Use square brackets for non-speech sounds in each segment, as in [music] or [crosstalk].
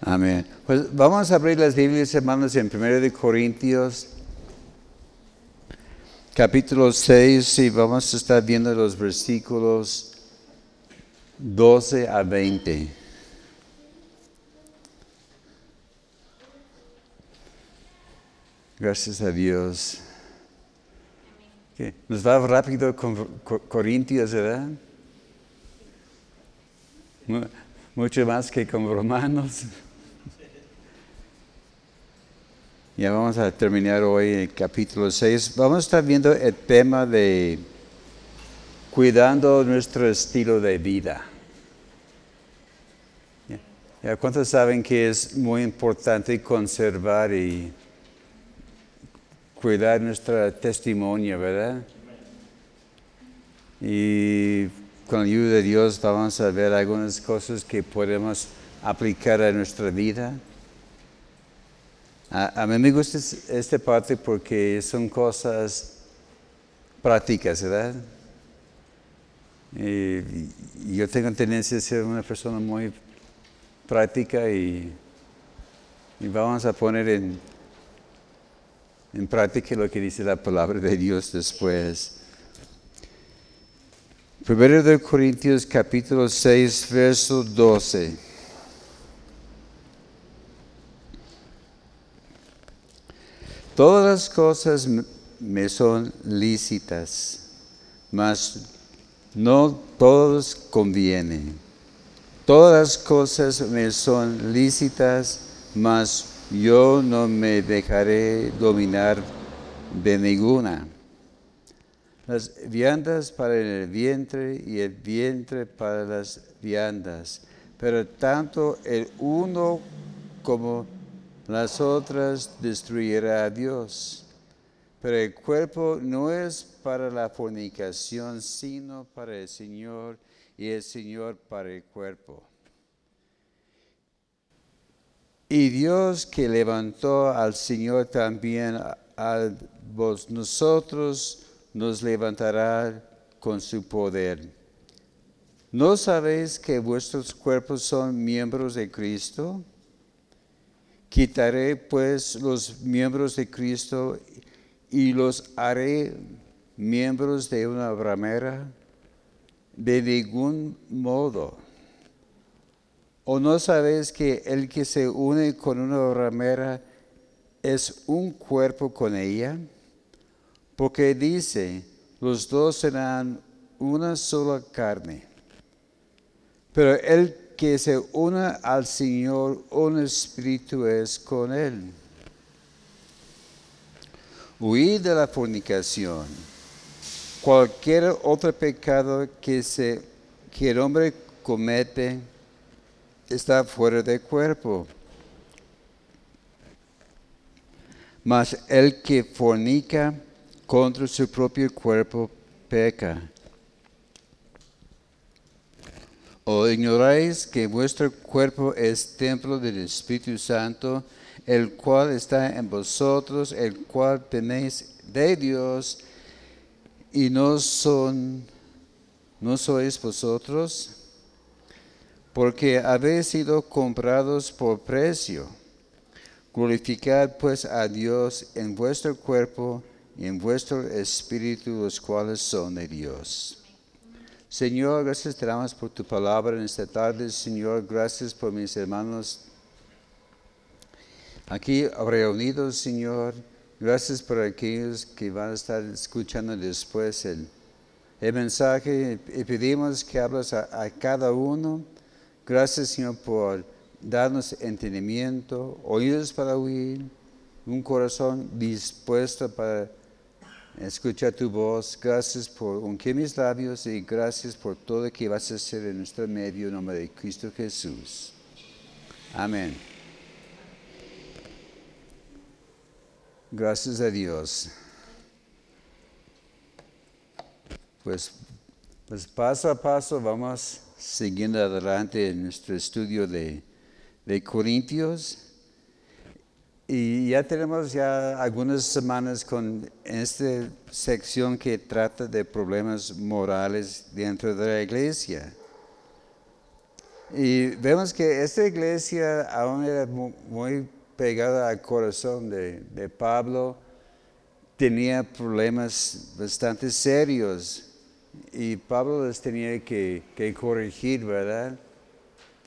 Amén. Pues vamos a abrir las Biblias, hermanos, en 1 de Corintios, capítulo 6, y vamos a estar viendo los versículos 12 a 20. Gracias a Dios. Nos va rápido con Co- Corintios, ¿verdad? Mu- Mucho más que con Romanos. Ya vamos a terminar hoy el capítulo 6. Vamos a estar viendo el tema de cuidando nuestro estilo de vida. Ya, ¿Cuántos saben que es muy importante conservar y cuidar nuestro testimonio, verdad? Y con la ayuda de Dios vamos a ver algunas cosas que podemos aplicar a nuestra vida. A, mí me gusta es- esta parte porque son cosas prácticas, ¿verdad? Y, yo tengo tendencia a ser una persona muy práctica y, vamos a poner en, en práctica lo que dice la palabra de Dios después. Primero de Corintios capítulo 6, verso 12. Todas las cosas me son lícitas, mas no todos convienen. Todas las cosas me son lícitas, mas yo no me dejaré dominar de ninguna. Las viandas para el vientre y el vientre para las viandas, pero tanto el uno como las otras destruirá a Dios. Pero el cuerpo no es para la fornicación, sino para el Señor y el Señor para el cuerpo. Y Dios que levantó al Señor también a- vos nosotros nos levantará con su poder. ¿No sabéis que vuestros cuerpos son miembros de Cristo? Quitaré pues los miembros de Cristo y los haré miembros de una ramera. De ningún modo. ¿O no sabéis que el que se une con una ramera es un cuerpo con ella? Porque dice, los dos serán una sola carne. Pero el que se una al Señor, un espíritu es con él. Huid de la fornicación. Cualquier otro pecado que, se, que el hombre comete está fuera del cuerpo. Mas el que fornica contra su propio cuerpo peca. ¿O ignoráis que vuestro cuerpo es templo del Espíritu Santo, el cual está en vosotros, el cual tenéis de Dios, y no son, no sois vosotros? Porque habéis sido comprados por precio. Glorificad pues a Dios en vuestro cuerpo y en vuestro espíritu, los cuales son de Dios. Señor, gracias te damos por tu palabra en esta tarde. Señor, gracias por mis hermanos aquí reunidos, Señor. Gracias por aquellos que van a estar escuchando después el, el mensaje y pedimos que hables a, a cada uno. Gracias, Señor, por darnos entendimiento, oídos para oír, un corazón dispuesto para escuchar tu voz. Gracias por mis labios y gracias por todo que vas a hacer en nuestro medio en nombre de Cristo Jesús. Amén. Gracias a Dios. Pues, pues paso a paso vamos siguiendo adelante en nuestro estudio de, de Corintios. Y ya tenemos ya algunas semanas con esta sección que trata de problemas morales dentro de la iglesia. Y vemos que esta iglesia aún era muy pegada al corazón de, Pablo, tenía problemas bastante serios y Pablo les tenía que corregir, ¿verdad?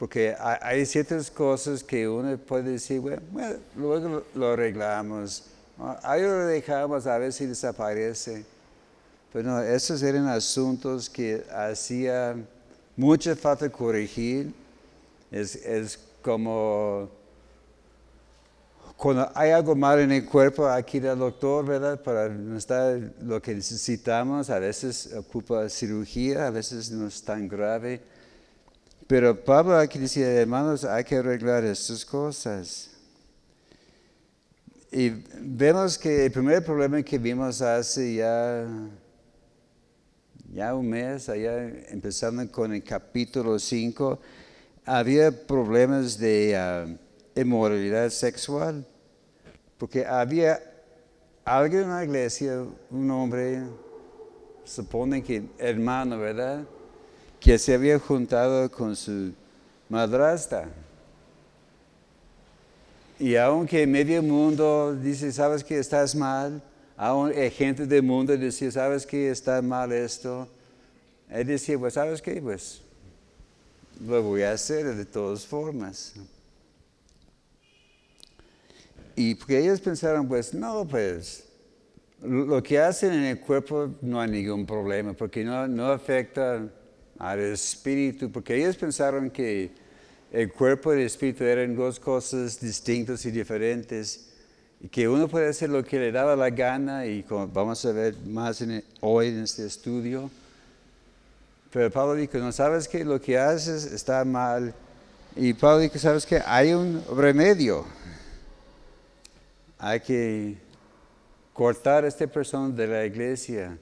Porque hay, ciertas cosas que uno puede decir, bueno, luego lo arreglamos, ahí lo dejamos a ver si desaparece. Pero no, esos eran asuntos que hacía mucha falta corregir. Es, es como cuando hay algo mal en el cuerpo, aquí del doctor, ¿verdad? Para estar lo que necesitamos, a veces ocupa cirugía, a veces no es tan grave. Pero Pablo aquí decía, hermanos, hay que arreglar estas cosas. Y vemos que el primer problema que vimos hace ya, ya un mes, allá empezando con el capítulo 5, había problemas de ah, inmoralidad sexual. Porque había alguien en la iglesia, un hombre, supone que hermano, ¿verdad? Que se había juntado con su madrastra. Y aunque medio mundo dice, sabes que estás mal, aún gente del mundo decía, sabes que está mal esto, él decía, pues sabes qué, pues lo voy a hacer de todas formas. Y porque ellos pensaron, pues no, pues lo que hacen en el cuerpo no hay ningún problema, porque no, no afecta al espíritu, porque ellos pensaron que el cuerpo y el espíritu eran dos cosas distintas y diferentes, y que uno puede hacer lo que le daba la gana, y como vamos a ver más hoy en este estudio. Pero Pablo dijo, no sabes que lo que haces está mal. Y Pablo dijo, sabes que hay un remedio hay que cortar a esta persona de la iglesia.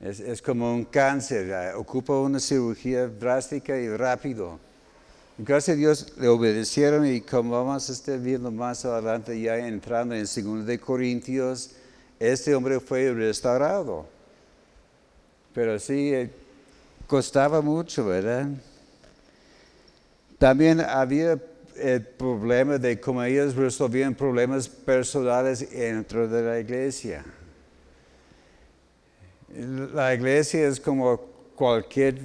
Es, como un cáncer, eh, ocupa una cirugía drástica y rápido. Gracias a Dios le obedecieron y como vamos a estar viendo más adelante, ya entrando en 2 de Corintios, este hombre fue restaurado. Pero sí, eh, costaba mucho, ¿verdad? También había el problema de cómo ellos resolvían problemas personales dentro de la iglesia. La iglesia es como cualquier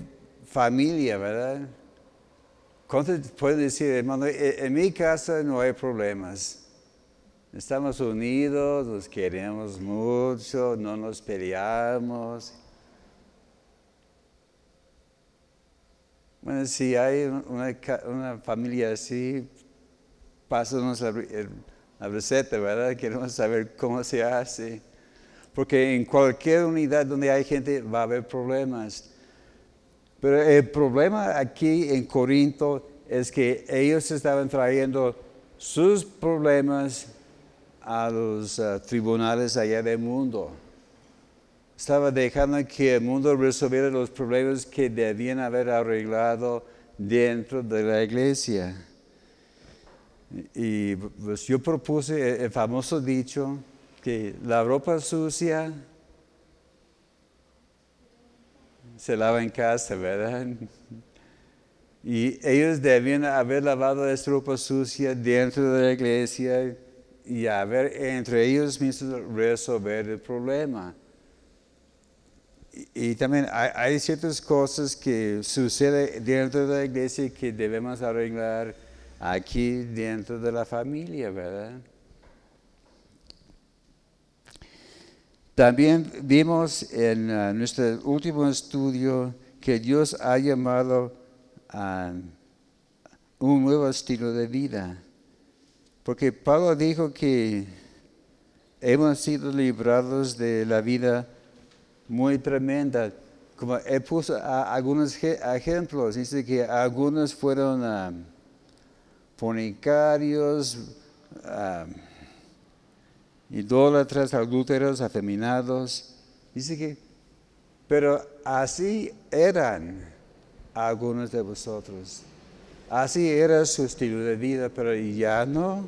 familia, ¿verdad? ¿Cuánto puede decir, hermano? E, en mi casa no hay problemas. Estamos unidos, nos queremos mucho, no nos peleamos. Bueno, si hay una, familia así, pásanos la, la receta, ¿verdad? Queremos saber cómo se hace. Porque en cualquier unidad donde hay gente va a haber problemas. Pero el problema aquí en Corinto es que ellos estaban trayendo sus problemas a los ah, tribunales allá del mundo estaba dejando que el mundo resolviera los problemas que debían haber arreglado dentro de la iglesia. Y pues yo propuse el famoso dicho que la ropa sucia se lava en casa, ¿verdad? Y ellos debían haber lavado esa ropa sucia dentro de la iglesia y haber entre ellos mismos resolver el problema y, también hay, ciertas cosas que suceden dentro de la iglesia que debemos arreglar aquí dentro de la familia, ¿verdad? También vimos en uh, nuestro último estudio que Dios ha llamado a un nuevo estilo de vida. Porque Pablo dijo que hemos sido librados de la vida muy tremenda. Como he puesto algunos ejemplos, dice que algunos fueron um, fornicarios, um, idólatras, adúlteros, afeminados. Dice que, pero así eran algunos de vosotros. Así era su estilo de vida, pero ya no.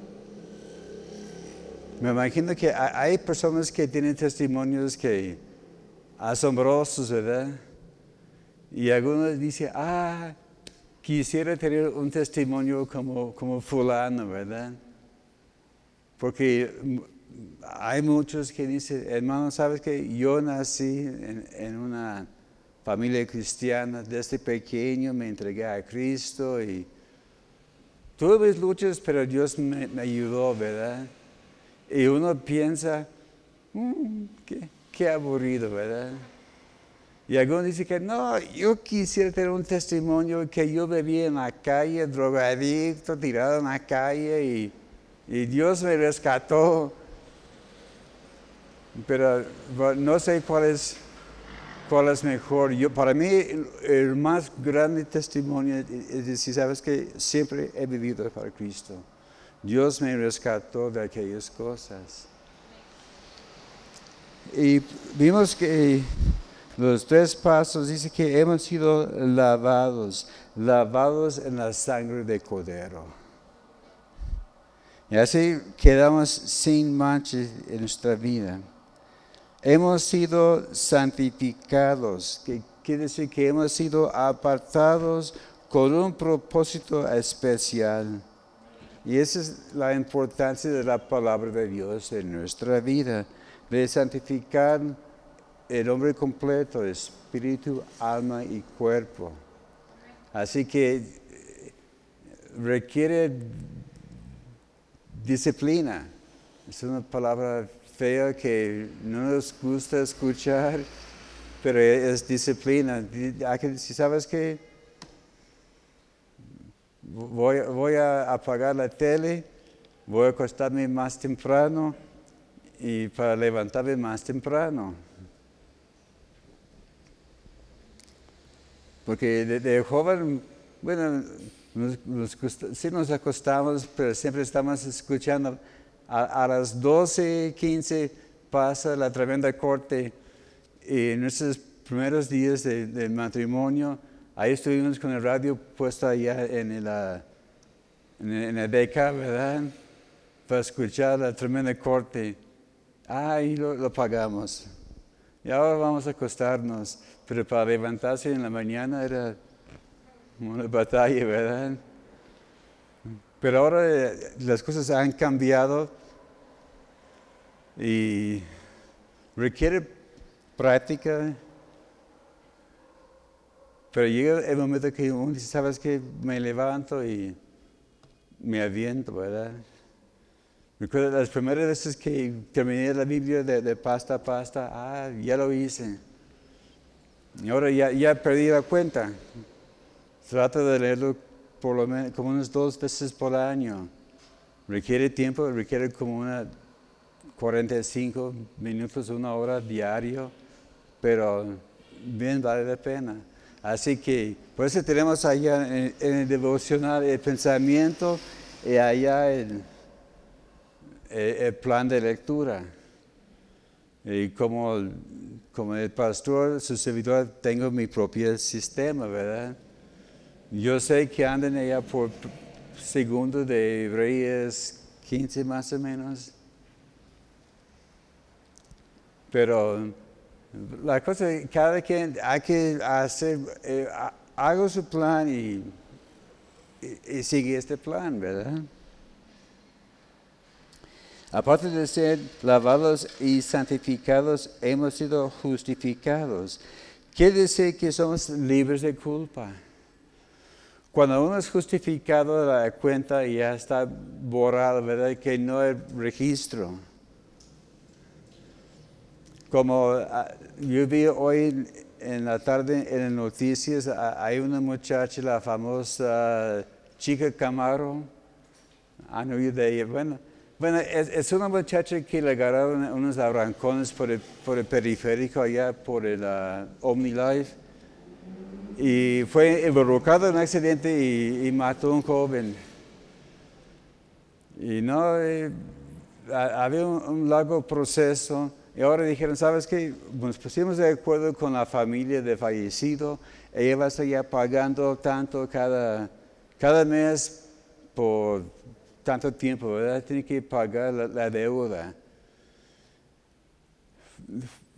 Me imagino que hay personas que tienen testimonios que asombrosos, ¿verdad? Y algunos dicen, ah, quisiera tener un testimonio como, como fulano, ¿verdad? Porque hay muchos que dicen, hermano, ¿sabes que Yo nací en, una familia cristiana, desde pequeño me entregué a Cristo y tuve mis luchas, pero Dios me, ayudó, ¿verdad? Y uno piensa, mm, qué, aburrido, ¿verdad? Y algunos dicen que no, yo quisiera tener un testimonio que yo vivía en la calle, drogadicto, tirado en la calle y Dios me rescató. Pero no sé cuál es, mejor. Yo, para mí el más grande testimonio es decir, sabes que siempre he vivido para Cristo. Dios me rescató de aquellas cosas. Y vimos que los tres pasos dice que hemos sido lavados, lavados en la sangre de cordero. Y así quedamos sin mancha en nuestra vida. Hemos sido santificados, que quiere decir que hemos sido apartados con un propósito especial. Y esa es la importancia de la palabra de Dios en nuestra vida, de santificar el hombre completo, espíritu, alma y cuerpo. Así que eh, requiere disciplina. Es una palabra fea que no nos gusta escuchar, pero es disciplina. Si sabes que voy, voy a apagar la tele, voy a acostarme más temprano y para levantarme más temprano. Porque de, joven, bueno, nos, sí nos acostamos, pero siempre estamos escuchando a, las 12, 15 pasa la tremenda corte y en nuestros primeros días de, matrimonio, ahí estuvimos con el radio puesto allá en, el, en, el beca, ¿verdad? Para escuchar la tremenda corte. Ahí lo, lo pagamos. Y ahora vamos a acostarnos, pero para levantarse en la mañana era una batalla, ¿verdad? Pero ahora eh, las cosas han cambiado y requiere práctica. Pero llega el momento que uno dice, ¿sabes qué? Me levanto y me aviento, ¿verdad? Recuerdo las primeras veces que terminé la Biblia de, pasta a pasta, ah, ya lo hice. Y ahora ya, ya perdí la cuenta. Trato de leerlo por lo menos como unas dos veces por año. Requiere tiempo, requiere como una 45 minutos, una hora diario, pero bien vale la pena. Así que por eso tenemos allá en, el devocional el pensamiento y allá el, el, plan de lectura. Y como, como el pastor, su servidor, tengo mi propio sistema, ¿verdad? Yo sé que andan allá por segundo de Reyes 15 más o menos. Pero la cosa, cada quien hay que hacer, eh, hago su plan y, y, sigue este plan, ¿verdad? Aparte de ser lavados y santificados, hemos sido justificados. Quiere decir que somos libres de culpa. Cuando uno es justificado, la cuenta ya está borrada, ¿verdad? Que no hay registro. Como ah, yo vi hoy en la tarde en las noticias, ah, hay una muchacha, la famosa chica Camaro. ¿Han oído de ella? Bueno, bueno es, una muchacha que le agarraron unos arrancones por el, periférico allá, por el uh, OmniLife y fue involucrado en un accidente y, mató a un joven. Y no, eh, había un, largo proceso. Y ahora dijeron, ¿sabes qué? Nos pusimos de acuerdo con la familia de fallecido. Ella va a estar pagando tanto cada, cada mes por tanto tiempo, ¿verdad? Tiene que pagar la deuda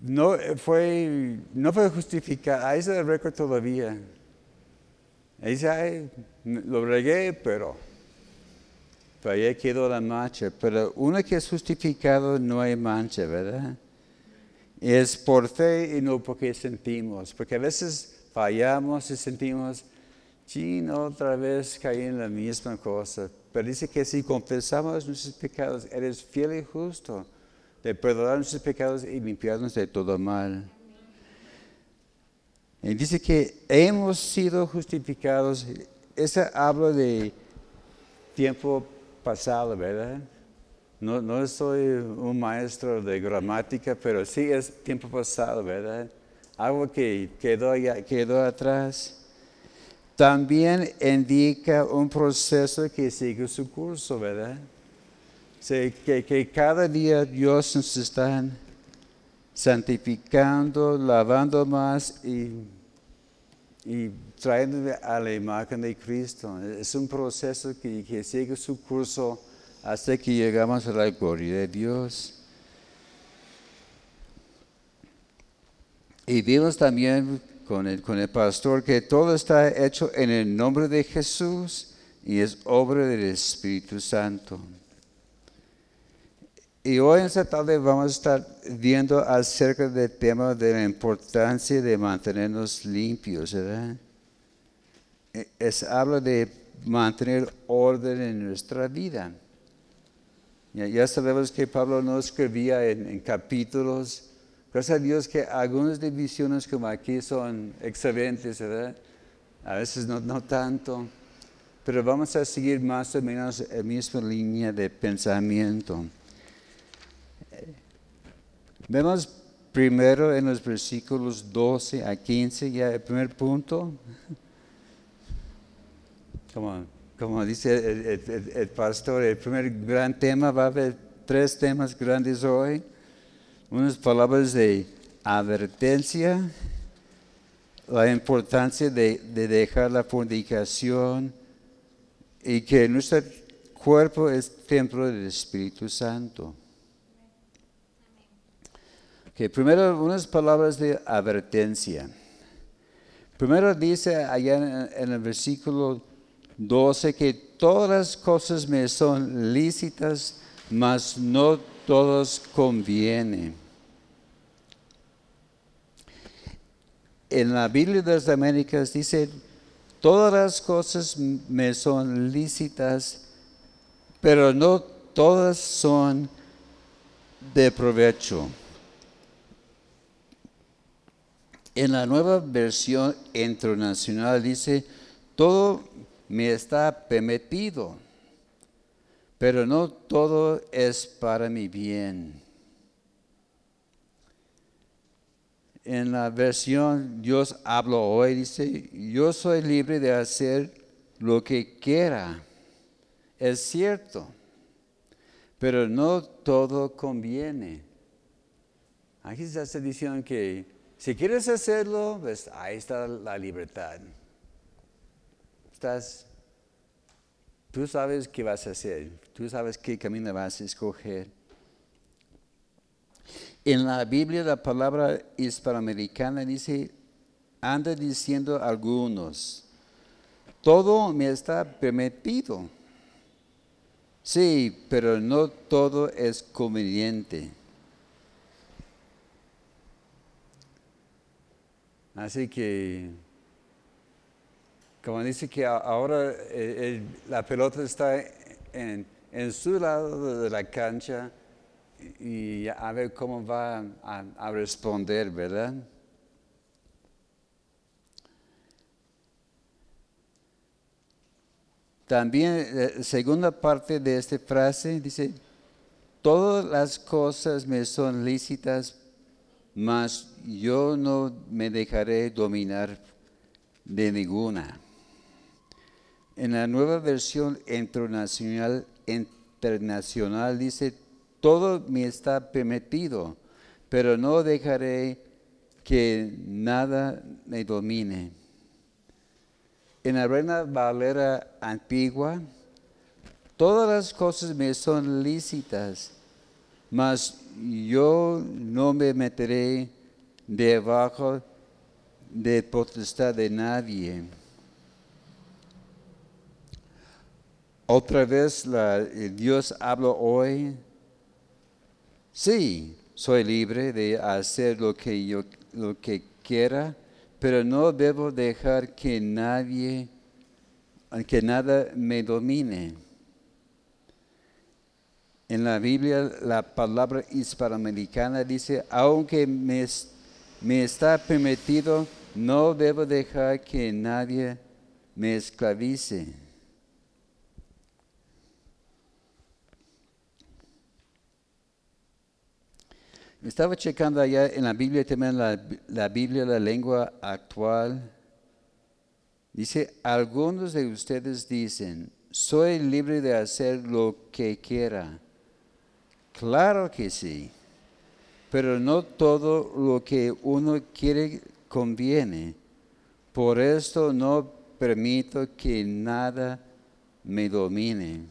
no fue, no fue justificada, ahí está el récord todavía. Y dice, ay, lo regué, pero, pero ahí quedó la mancha. Pero uno que es justificado no hay mancha, ¿verdad? Es por fe y no porque sentimos. Porque a veces fallamos y sentimos, sí, otra vez caí en la misma cosa. Pero dice que si confesamos nuestros pecados, eres fiel y justo de perdonar nuestros pecados y limpiarnos de todo mal. Y dice que hemos sido justificados. Ese habla de tiempo pasado, ¿verdad? No, no soy un maestro de gramática, pero sí es tiempo pasado, ¿verdad? Algo que quedó, ya, quedó atrás. También indica un proceso que sigue su curso, ¿verdad? Que, que cada día Dios nos está santificando, lavando más y, y trayendo a la imagen de Cristo. Es un proceso que, sigue su curso hasta que llegamos a la gloria de Dios. Y vimos también con el, con el pastor que todo está hecho en el nombre de Jesús y es obra del Espíritu Santo. Y hoy en esta tarde vamos a estar viendo acerca del tema de la importancia de mantenernos limpios, ¿verdad? E, es, habla de mantener orden en nuestra vida. Ya, sabemos que Pablo no escribía en, capítulos. Gracias a Dios que algunas divisiones como aquí son excelentes, ¿verdad? A veces no, no tanto. Pero vamos a seguir más o menos la misma línea de pensamiento. Vemos primero en los versículos 12 a 15, ya el primer punto. Como dice el, pastor, el primer gran tema, va a haber tres temas grandes hoy. Unas palabras de advertencia, la importancia de, dejar la fornicación y que nuestro cuerpo es templo del Espíritu Santo. Okay, primero, unas palabras de advertencia. Primero dice allá en el versículo 12 que todas las cosas me son lícitas, mas no todas convienen. En la Biblia de las Américas dice, todas las cosas me son lícitas, pero no todas son de provecho. En la nueva versión internacional dice, todo me está permitido, pero no todo es para mi bien. En la versión Dios hablo hoy, dice, yo soy libre de hacer lo que quiera. Es cierto, pero no todo conviene. Aquí está diciendo que si quieres hacerlo, pues ahí está la libertad tú sabes qué vas a hacer, tú sabes qué camino vas a escoger. En la Biblia la palabra hispanoamericana dice, anda diciendo algunos, todo me está permitido. Sí, pero no todo es conveniente. Así que como dice que ahora eh, la pelota está en, su lado de la cancha y a ver cómo va a, responder, ¿verdad? También, eh, segunda parte de esta frase dice, todas las cosas me son lícitas, mas yo no me dejaré dominar de ninguna. En la nueva versión internacional, internacional dice, todo me está permitido, pero no dejaré que nada me domine. En la Reina Valera antigua, todas las cosas me son lícitas, mas yo no me meteré debajo de potestad de nadie. Otra vez la, Dios habla hoy. Sí, soy libre de hacer lo que yo lo que quiera, pero no debo dejar que nadie, que nada me domine. En la Biblia la palabra hispanoamericana dice, aunque me, está permitido, no debo dejar que nadie me esclavice. Estaba checando allá en la Biblia también, la Biblia, la lengua actual. Dice, algunos de ustedes dicen, soy libre de hacer lo que quiera. Claro que sí, pero no todo lo que uno quiere conviene. Por esto no permito que nada me domine.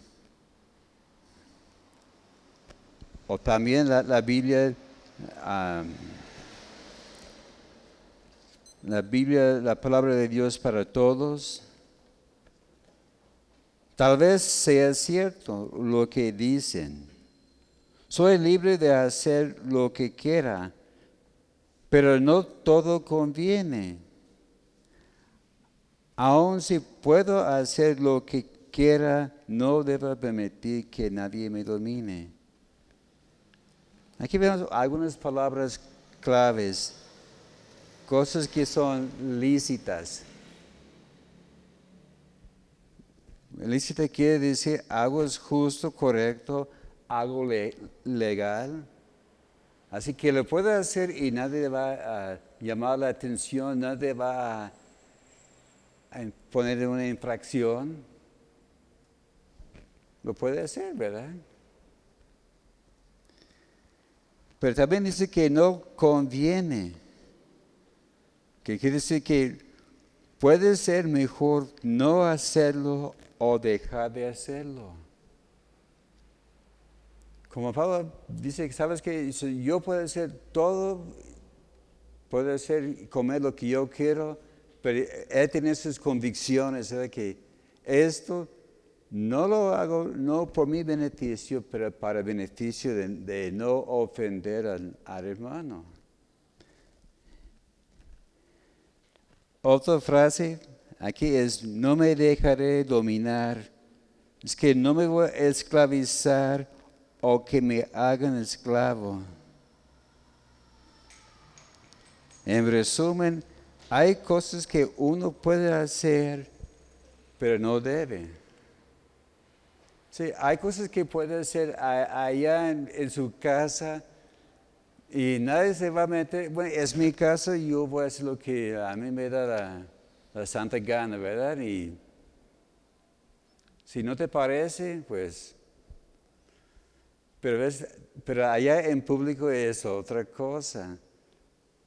O también la, Biblia la Biblia, la palabra de Dios para todos. Tal vez sea cierto lo que dicen. Soy libre de hacer lo que quiera, pero no todo conviene. Aun si puedo hacer lo que quiera, no debo permitir que nadie me domine. Aquí vemos algunas palabras claves, cosas que son lícitas. Lícita quiere decir algo es justo, correcto, algo legal. Así que lo puede hacer y nadie va a llamar la atención, nadie va a, a poner una infracción. Lo puede hacer, ¿verdad? Pero también dice que no conviene. Que quiere decir que puede ser mejor no hacerlo o dejar de hacerlo. Como Pablo dice, ¿sabes que Yo puedo hacer todo, puedo hacer comer lo que yo quiero, pero él tiene sus convicciones de que esto no lo hago no por mi beneficio, pero para beneficio de, no ofender al, hermano. Otra frase aquí es, no me dejaré dominar. Es que no me voy a esclavizar o que me hagan esclavo. En resumen, hay cosas que uno puede hacer, pero no debe. Sí, hay cosas que puede hacer allá en, su casa y nadie se va a meter, bueno, es mi casa yo voy a hacer lo que a mí me da la, santa gana, ¿verdad? Y si no te parece, pues, pero, pero allá en público es otra cosa.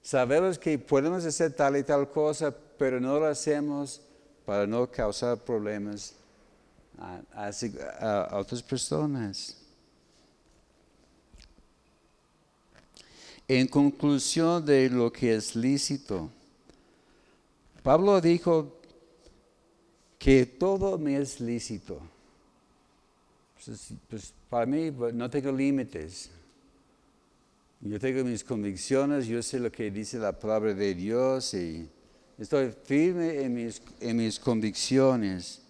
Sabemos que podemos hacer tal y tal cosa, pero no lo hacemos para no causar problemas a, otras personas. En conclusión de lo que es lícito, Pablo dijo que todo me es lícito. Pues, pues, para mí pues, no tengo límites. Yo tengo mis convicciones, yo sé lo que dice la palabra de Dios y estoy firme en mis, en mis convicciones.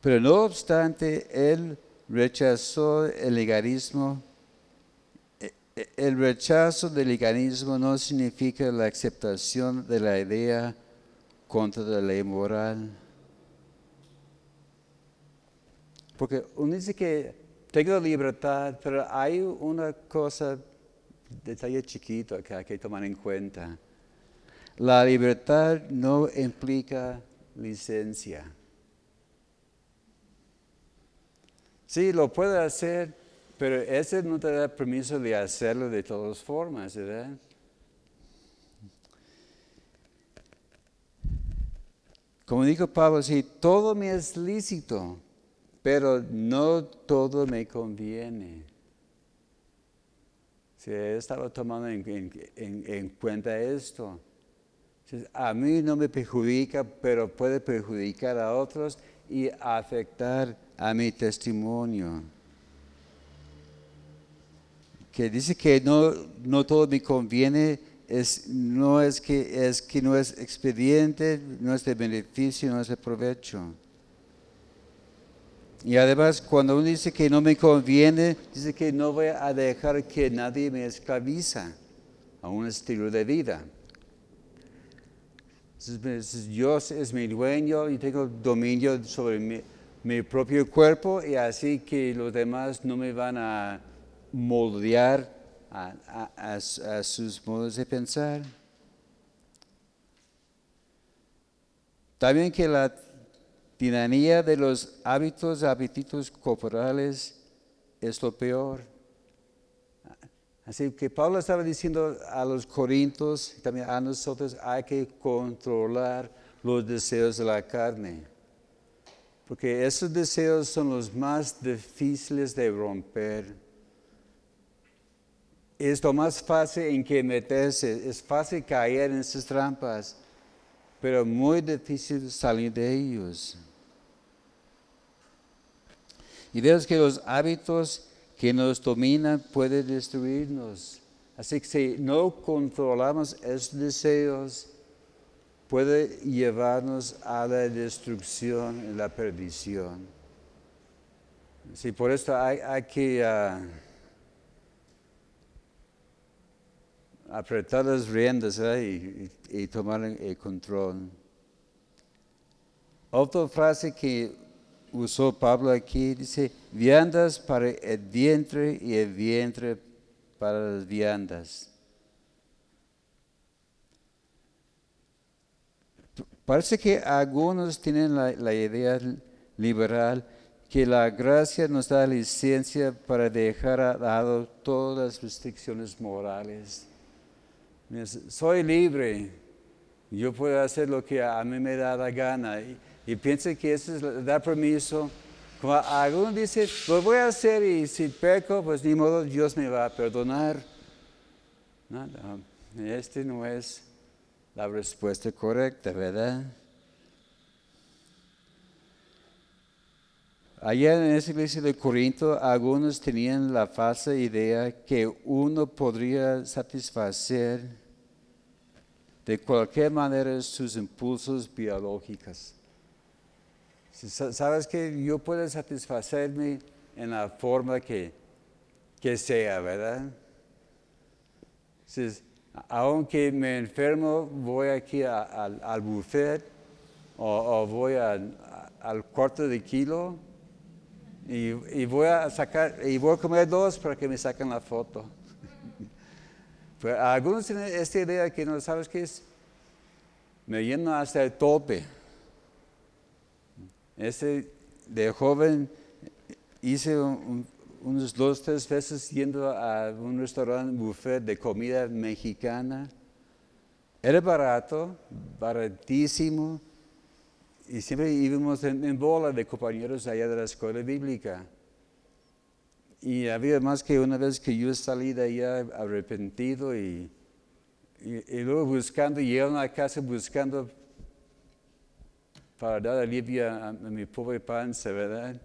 Pero no obstante, él rechazó el legalismo. E, e, el rechazo del legalismo no significa la aceptación de la idea contra la ley moral. Porque uno dice que tengo libertad, pero hay una cosa, detalle chiquito que hay que tomar en cuenta. La libertad no implica licencia. Sí, lo puede hacer, pero ese no te da permiso de hacerlo de todas formas, ¿verdad? Como dijo Pablo, sí, todo me es lícito, pero no todo me conviene. Sí, estaba tomando en, cuenta esto. A mí no me perjudica, pero puede perjudicar a otros y afectar a mi testimonio. Que dice que no, no todo me conviene, es, no es que, es que no es expediente, no es de beneficio, no es de provecho. Y además, cuando uno dice que no me conviene, dice que no voy a dejar que nadie me esclaviza a un estilo de vida. Dios es mi dueño y tengo dominio sobre mi, propio cuerpo y así que los demás no me van a moldear a, a sus modos de pensar. También que la tiranía de los hábitos, apetitos corporales es lo peor. Así que Pablo estaba diciendo a los corintios, también a nosotros, hay que controlar los deseos de la carne. Porque esos deseos son los más difíciles de romper. Es lo más fácil en que meterse, es fácil caer en esas trampas, pero muy difícil salir de ellos. Y vemos que los hábitos que nos dominan pueden destruirnos. Así que si no controlamos esos deseos, puede llevarnos a la destrucción y la perdición. Sí, por esto hay, que ah, apretar las riendas y, y, tomar el control. Otra frase que usó Pablo aquí, dice, viandas para el vientre y el vientre para las viandas. Parece que algunos tienen la, idea liberal que la gracia nos da licencia para dejar a lado todas las restricciones morales. Soy libre, yo puedo hacer lo que a mí me da la gana y piensa que eso es dar permiso. Como alguno dice, lo voy a hacer y si peco, pues ni modo, Dios me va a perdonar. No, este no es la respuesta correcta, ¿verdad? Allá en esa iglesia de Corinto, algunos tenían la falsa idea que uno podría satisfacer de cualquier manera sus impulsos biológicos. Sabes que yo puedo satisfacerme en la forma que, sea, ¿verdad? aunque me enfermo, voy aquí al buffet o, voy al cuarto de kilo y, voy a sacar, y voy a comer dos para que me saquen la foto. [laughs] algunos tienen esta idea que no sabes qué es, me lleno hasta el tope. Este de joven hice unos dos, tres veces yendo a un restaurante buffet de comida mexicana. Era barato, baratísimo, y siempre íbamos en, bola de compañeros allá de la escuela bíblica. Y había más que una vez que yo salí de allá arrepentido y, y, luego buscando, llegando a casa buscando para dar alivio a, mi pobre panza, ¿verdad?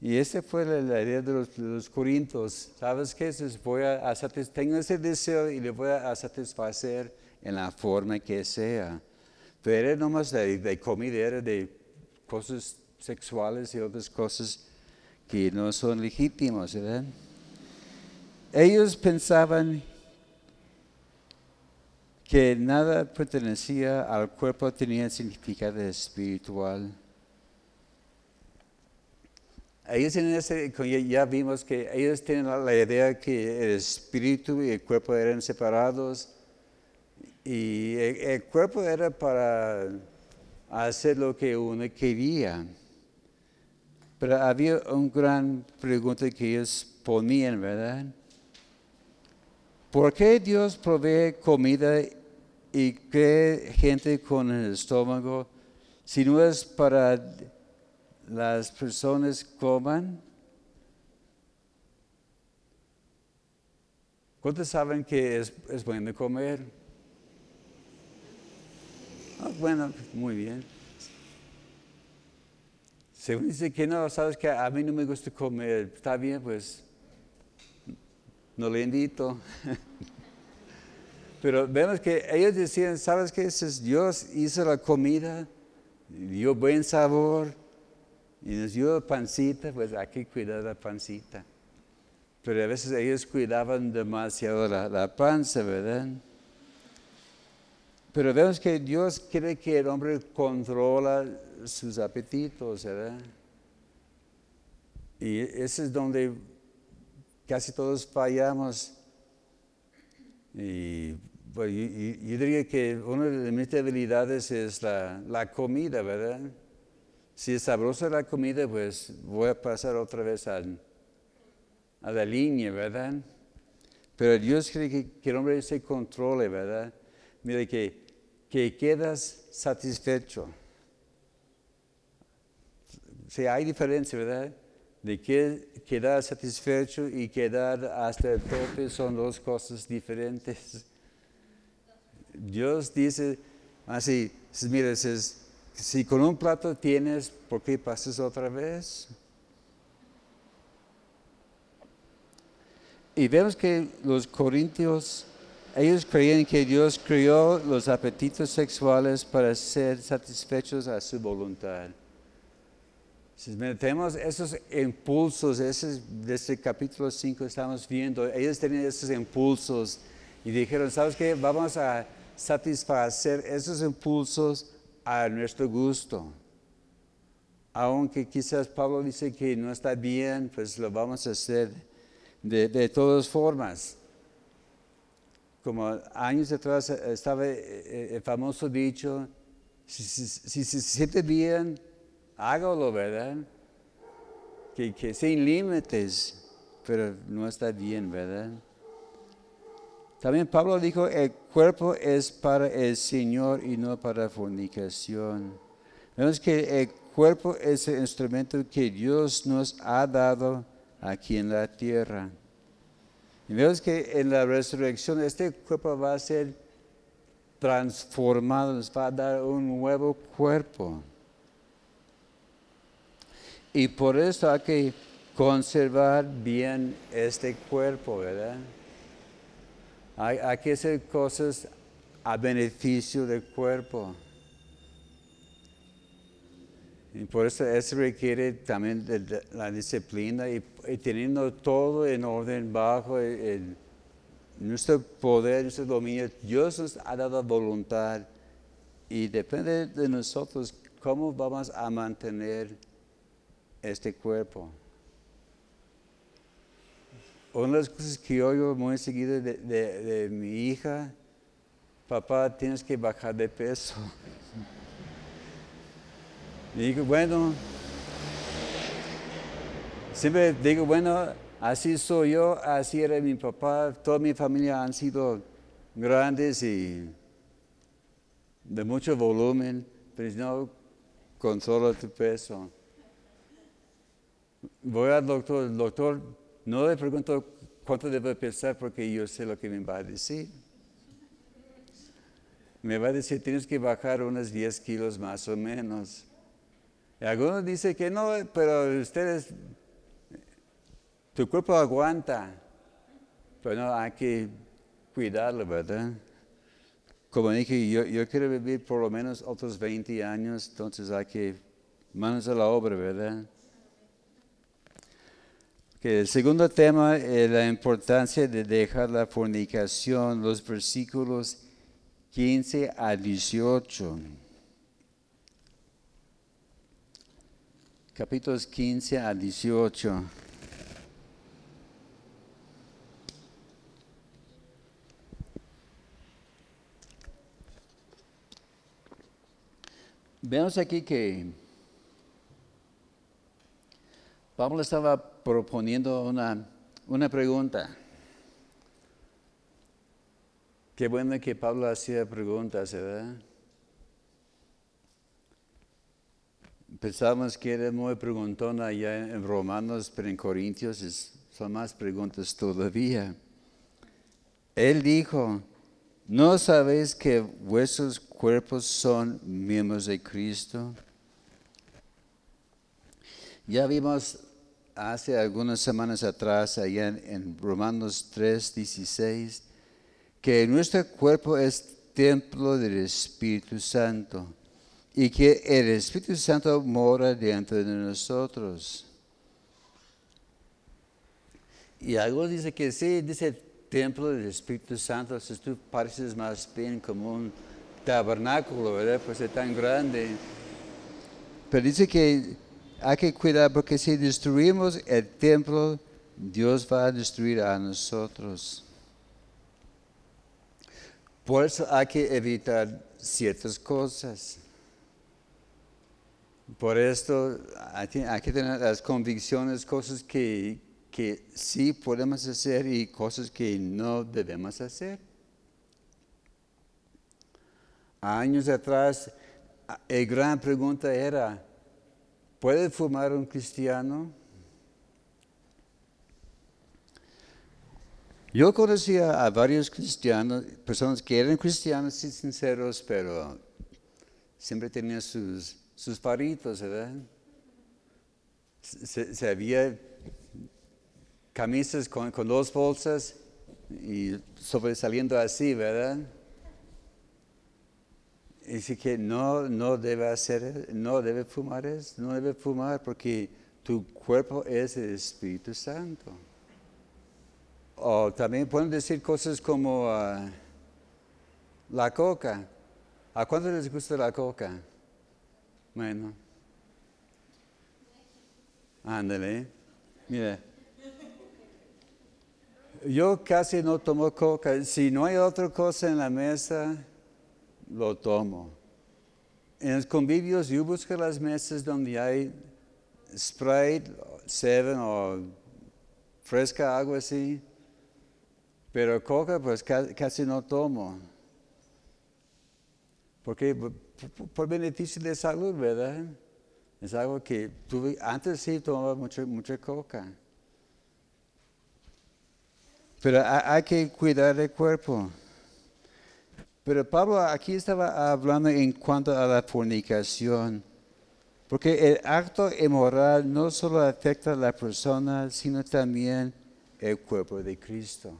Y esa fue la, idea de los, corintios. ¿Sabes qué? Voy a, tengo ese deseo y le voy a, satisfacer en la forma que sea. Pero era nomás de, de comida, era de cosas sexuales y otras cosas que no son legítimas, ¿verdad? Ellos pensaban que nada pertenecía al cuerpo tenía significado espiritual. Ellos tienen ese, ya vimos que ellos tienen la idea que el espíritu y el cuerpo eran separados y el, cuerpo era para hacer lo que uno quería. Pero había una gran pregunta que ellos ponían, ¿verdad? ¿Por qué Dios provee comida y qué gente con el estómago, si no es para las personas coman. ¿Cuántos saben que es, es bueno comer? Ah, bueno, muy bien. Según dice que no, sabes que a mí no me gusta comer, está bien, pues no le invito. [laughs] Pero vemos que ellos decían, ¿sabes qué? Dios hizo la comida, dio buen sabor y nos dio pancita, pues hay que cuidar la pancita. Pero a veces ellos cuidaban demasiado la, la panza, ¿verdad? Pero vemos que Dios quiere que el hombre controla sus apetitos, ¿verdad? Y ese es donde casi todos fallamos. Y pues, yo, diría que una de mis debilidades es la, comida, ¿verdad? Si es sabrosa la comida, pues voy a pasar otra vez a, a la línea, ¿verdad? Pero Dios quiere que, que el hombre se controle, ¿verdad? Mire que, que quedas satisfecho. Si hay diferencia, ¿verdad? De que quedar satisfecho y quedar hasta el tope son dos cosas diferentes. Dios dice así, mira, si con un plato tienes, ¿por qué pasas otra vez? Y vemos que los corintios, ellos creían que Dios creó los apetitos sexuales para ser satisfechos a su voluntad. Si tenemos esos impulsos, ese, desde el capítulo 5 estamos viendo, ellos tenían esos impulsos y dijeron, ¿sabes qué? Vamos a satisfacer esos impulsos a nuestro gusto. Aunque quizás Pablo dice que no está bien, pues lo vamos a hacer de, todas formas. Como años atrás estaba eh, eh, el famoso dicho, si, si se siente bien, hágalo, ¿verdad? Que, que sin límites, pero no está bien, ¿verdad? También Pablo dijo, el cuerpo es para el Señor y no para fornicación. Vemos que el cuerpo es el instrumento que Dios nos ha dado aquí en la tierra. Y vemos que en la resurrección este cuerpo va a ser transformado, nos va a dar un nuevo cuerpo. Y por eso hay que conservar bien este cuerpo, ¿verdad? Hay, que hacer cosas a beneficio del cuerpo. Y por eso eso requiere también de la disciplina y, teniendo todo en orden bajo nuestro poder, nuestro dominio. Dios nos ha dado voluntad y depende de nosotros cómo vamos a mantener este cuerpo. Una de las cosas que oigo muy seguido de, mi hija, papá, tienes que bajar de peso. [laughs] Y digo, bueno, siempre digo, bueno, así soy yo, así era mi papá, toda mi familia han sido grandes y de mucho volumen, pero no controla tu peso. Voy al doctor, el doctor no le pregunto cuánto debe pesar porque yo sé lo que me va a decir. Me va a decir, tienes que bajar unos 10 kilos más o menos. Y algunos dicen que no, pero ustedes, tu cuerpo aguanta. Pero no, hay que cuidarlo, ¿verdad? Como dije, yo, yo quiero vivir por lo menos otros 20 años, entonces hay que manos a la obra, ¿verdad? El segundo tema es la importancia de dejar la fornicación, los versículos 15 a 18. Capítulos 15 a 18. Vemos aquí que Pablo estaba proponiendo una, una pregunta. Qué bueno que Pablo hacía preguntas, ¿verdad? Pensábamos que era muy preguntona allá en Romanos, pero en Corintios son más preguntas todavía. Él dijo, ¿no sabéis que vuestros cuerpos son miembros de Cristo. Ya vimos hace algunas semanas atrás, allá en, Romanos 3, 16, que nuestro cuerpo es templo del Espíritu Santo y que el Espíritu Santo mora dentro de nosotros. Y algo dice que sí, dice templo del Espíritu Santo, si tú pareces más bien como un tabernáculo, ¿verdad? Pues es tan grande. Pero dice que hay que cuidar porque si destruimos el templo, Dios va a destruir a nosotros. Por eso hay que evitar ciertas cosas. Por esto hay que tener las convicciones, cosas que, que sí podemos hacer y cosas que no debemos hacer. Años atrás, la gran pregunta era, ¿Puede fumar un cristiano? Yo conocía a varios cristianos, personas que eran cristianos y sinceros, pero siempre tenían sus, sus paritos, ¿verdad? Se, había camisas con, con dos bolsas y sobresaliendo así, ¿verdad? Dice que no, no debe hacer, no debe fumar no debe fumar porque tu cuerpo es el Espíritu Santo. O también pueden decir cosas como ah, la coca. ¿A cuánto les gusta la coca? Bueno. Ándale. Mira. Yo casi no tomo coca. Si no hay otra cosa en la mesa, lo tomo. En los convivios yo busco las mesas donde hay Sprite, Seven o fresca agua así, pero coca pues casi no tomo. Porque por, beneficio de salud, ¿verdad? Es algo que tuve, antes sí tomaba mucha, mucha coca. Pero hay que cuidar el cuerpo. Pero Pablo aquí estaba hablando en cuanto a la fornicación, porque el acto inmoral no solo afecta a la persona, sino también el cuerpo de Cristo.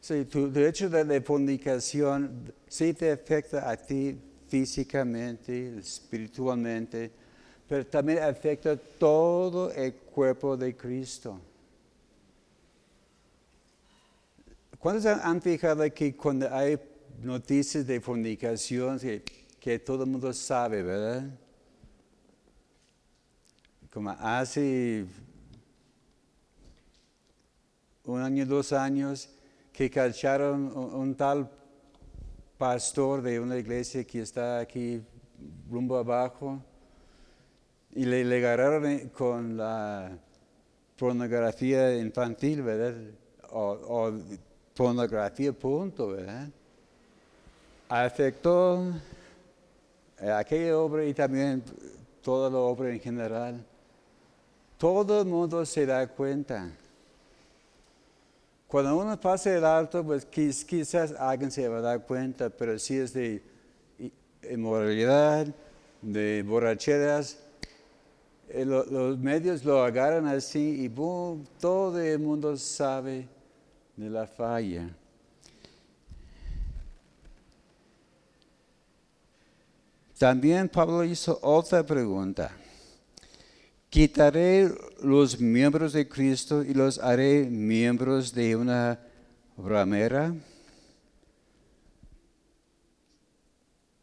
Sí, tu derecho de la fornicación sí te afecta a ti físicamente, espiritualmente, pero también afecta todo el cuerpo de Cristo. ¿Cuántos han fijado que cuando hay noticias de fornicación, que, todo el mundo sabe, verdad? Como hace un año, dos años, que cacharon un, tal pastor de una iglesia que está aquí rumbo abajo y le, le agarraron con la pornografía infantil, ¿verdad? o pornografía, punto, ¿verdad? Afectó aquella obra y también toda la obra en general. Todo el mundo se da cuenta. Cuando uno pasa el alto, pues quizás alguien se va a dar cuenta, pero si es de inmoralidad, de borracheras, eh, los medios lo agarran así y boom, todo el mundo sabe de la falla. También Pablo hizo otra pregunta. Quitaré los miembros de Cristo y los haré miembros de una ramera.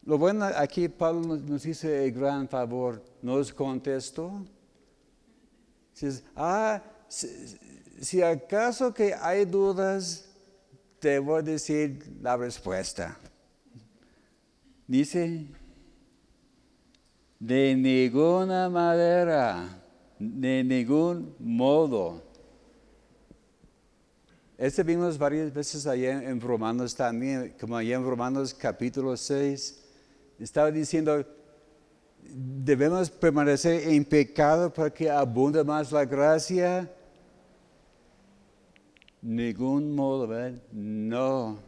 Lo bueno aquí Pablo nos dice el gran favor, nos contestó. Ah, si acaso que hay dudas, te voy a decir la respuesta. Dice, de ninguna manera, de ningún modo. Este vimos varias veces allá en Romanos también, como allá en Romanos capítulo 6, estaba diciendo, debemos permanecer en pecado para que abunde más la gracia ningún modo, ¿verdad? No.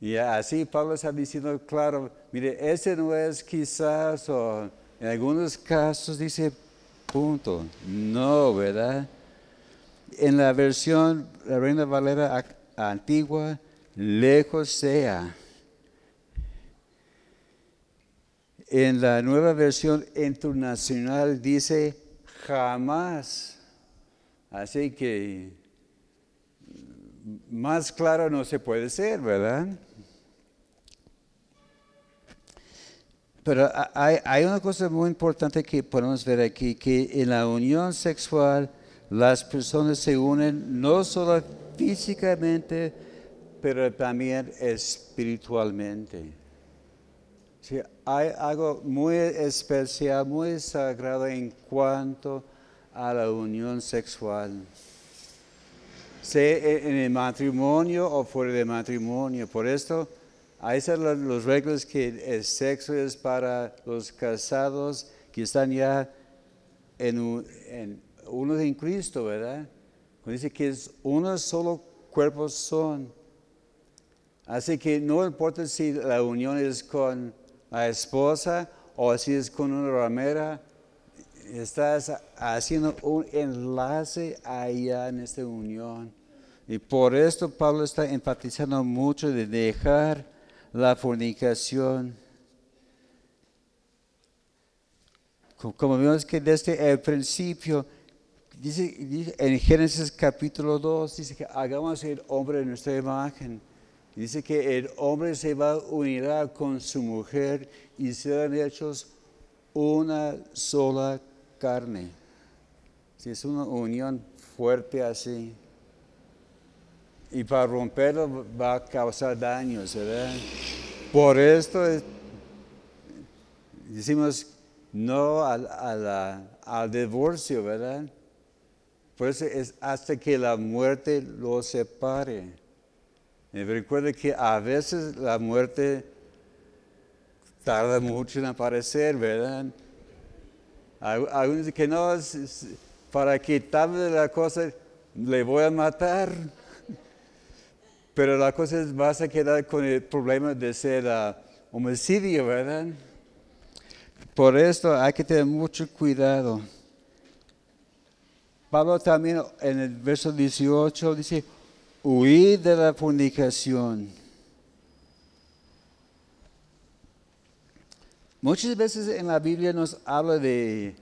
Y así Pablo está diciendo, claro, mire, ese no es quizás, o en algunos casos dice, punto. No, ¿verdad? En la versión, la Reina Valera antigua, lejos sea. En la nueva versión internacional dice jamás. Así que más claro no se puede ser, ¿verdad? Pero hay, una cosa muy importante que podemos ver aquí, que en la unión sexual las personas se unen no solo físicamente, pero también espiritualmente. hay algo muy especial, muy sagrado en cuanto a la unión sexual. Sea en el matrimonio o fuera del matrimonio. Por esto, hay los reglas que el sexo es para los casados que están ya en, en uno en Cristo, ¿verdad? Cuando dice que es uno solo cuerpo son. Así que no importa si la unión es con la esposa o si es con una ramera, estás haciendo un enlace allá en esta unión. Y por esto Pablo está enfatizando mucho de dejar la fornicación. Como vemos que desde el principio, dice, en Génesis capítulo 2, dice que hagamos el hombre en nuestra imagen. Dice que el hombre se va a unir con su mujer y serán hechos una sola carne. Si es una unión fuerte así. Y para romperlo va a causar daños, ¿verdad? Por esto decimos no al, al divorcio, ¿verdad? Por eso es hasta que la muerte lo separe. Y recuerde que a veces la muerte tarda mucho en aparecer, ¿verdad? Algunos dicen que no, para quitarle la cosa, le voy a matar. [laughs] Pero la cosa es, vas a quedar con el problema de ser uh, homicidio, ¿verdad? Por esto hay que tener mucho cuidado. Pablo también en el verso 18 dice, huir de la fornicación. Muchas veces en la Biblia nos habla de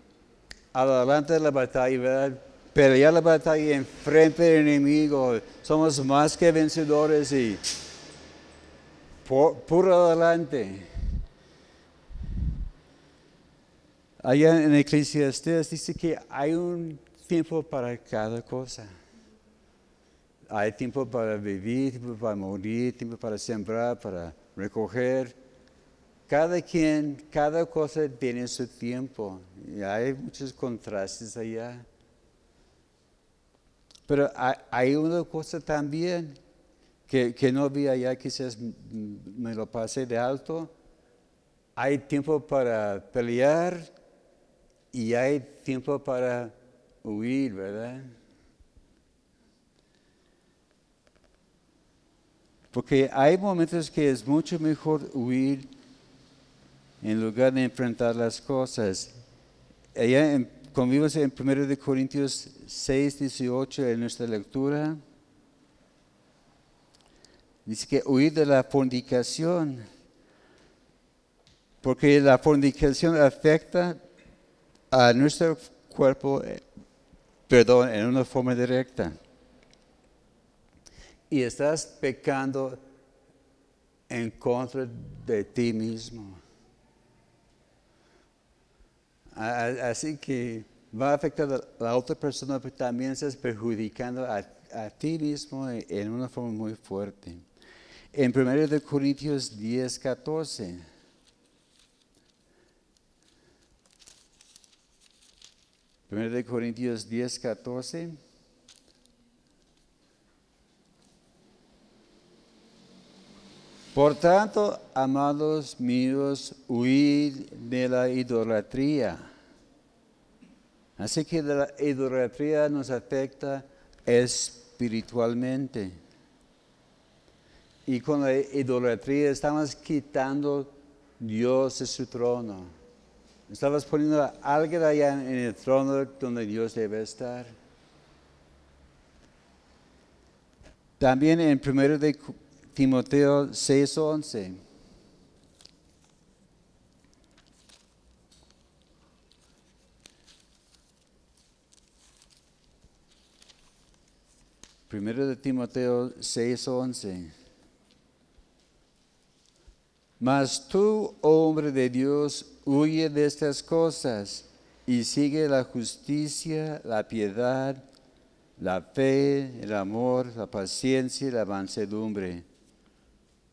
adelante de la batalla, ¿verdad? Pelear la batalla enfrente del enemigo. Somos más que vencedores y por, adelante. Allá en Eclesiastes dice que hay un tiempo para cada cosa. Hay tiempo para vivir, tiempo para morir, tiempo para sembrar, para recoger. Cada quien, cada cosa tiene su tiempo. Hay muchos contrastes allá. Pero hay una cosa también que, no vi allá, quizás me lo pasé de alto. Hay tiempo para pelear y hay tiempo para huir, ¿verdad? Porque hay momentos que es mucho mejor huir en lugar de enfrentar las cosas. Allá en, como vimos en 1 Corintios 6, 18 en nuestra lectura, dice que huir de la fornicación, porque la fornicación afecta a nuestro cuerpo, eh, perdón, en una forma directa. Y estás pecando en contra de ti mismo. Así que va a afectar a la otra persona, pero también estás perjudicando a, ti mismo en una forma muy fuerte. En 1 Corintios 10, 14. Primero de Corintios 10, 14. Por tanto, amados míos, huid de la idolatría. Así que la idolatría nos afecta espiritualmente. Y con la idolatría estamos quitando Dios de su trono. Estabas poniendo a alguien allá en el trono donde Dios debe estar. También en 1 de Timoteo 6:11. Primero de Timoteo 6:11. Mas tú, hombre de Dios, huye de estas cosas y sigue la justicia, la piedad, la fe, el amor, la paciencia y la mansedumbre.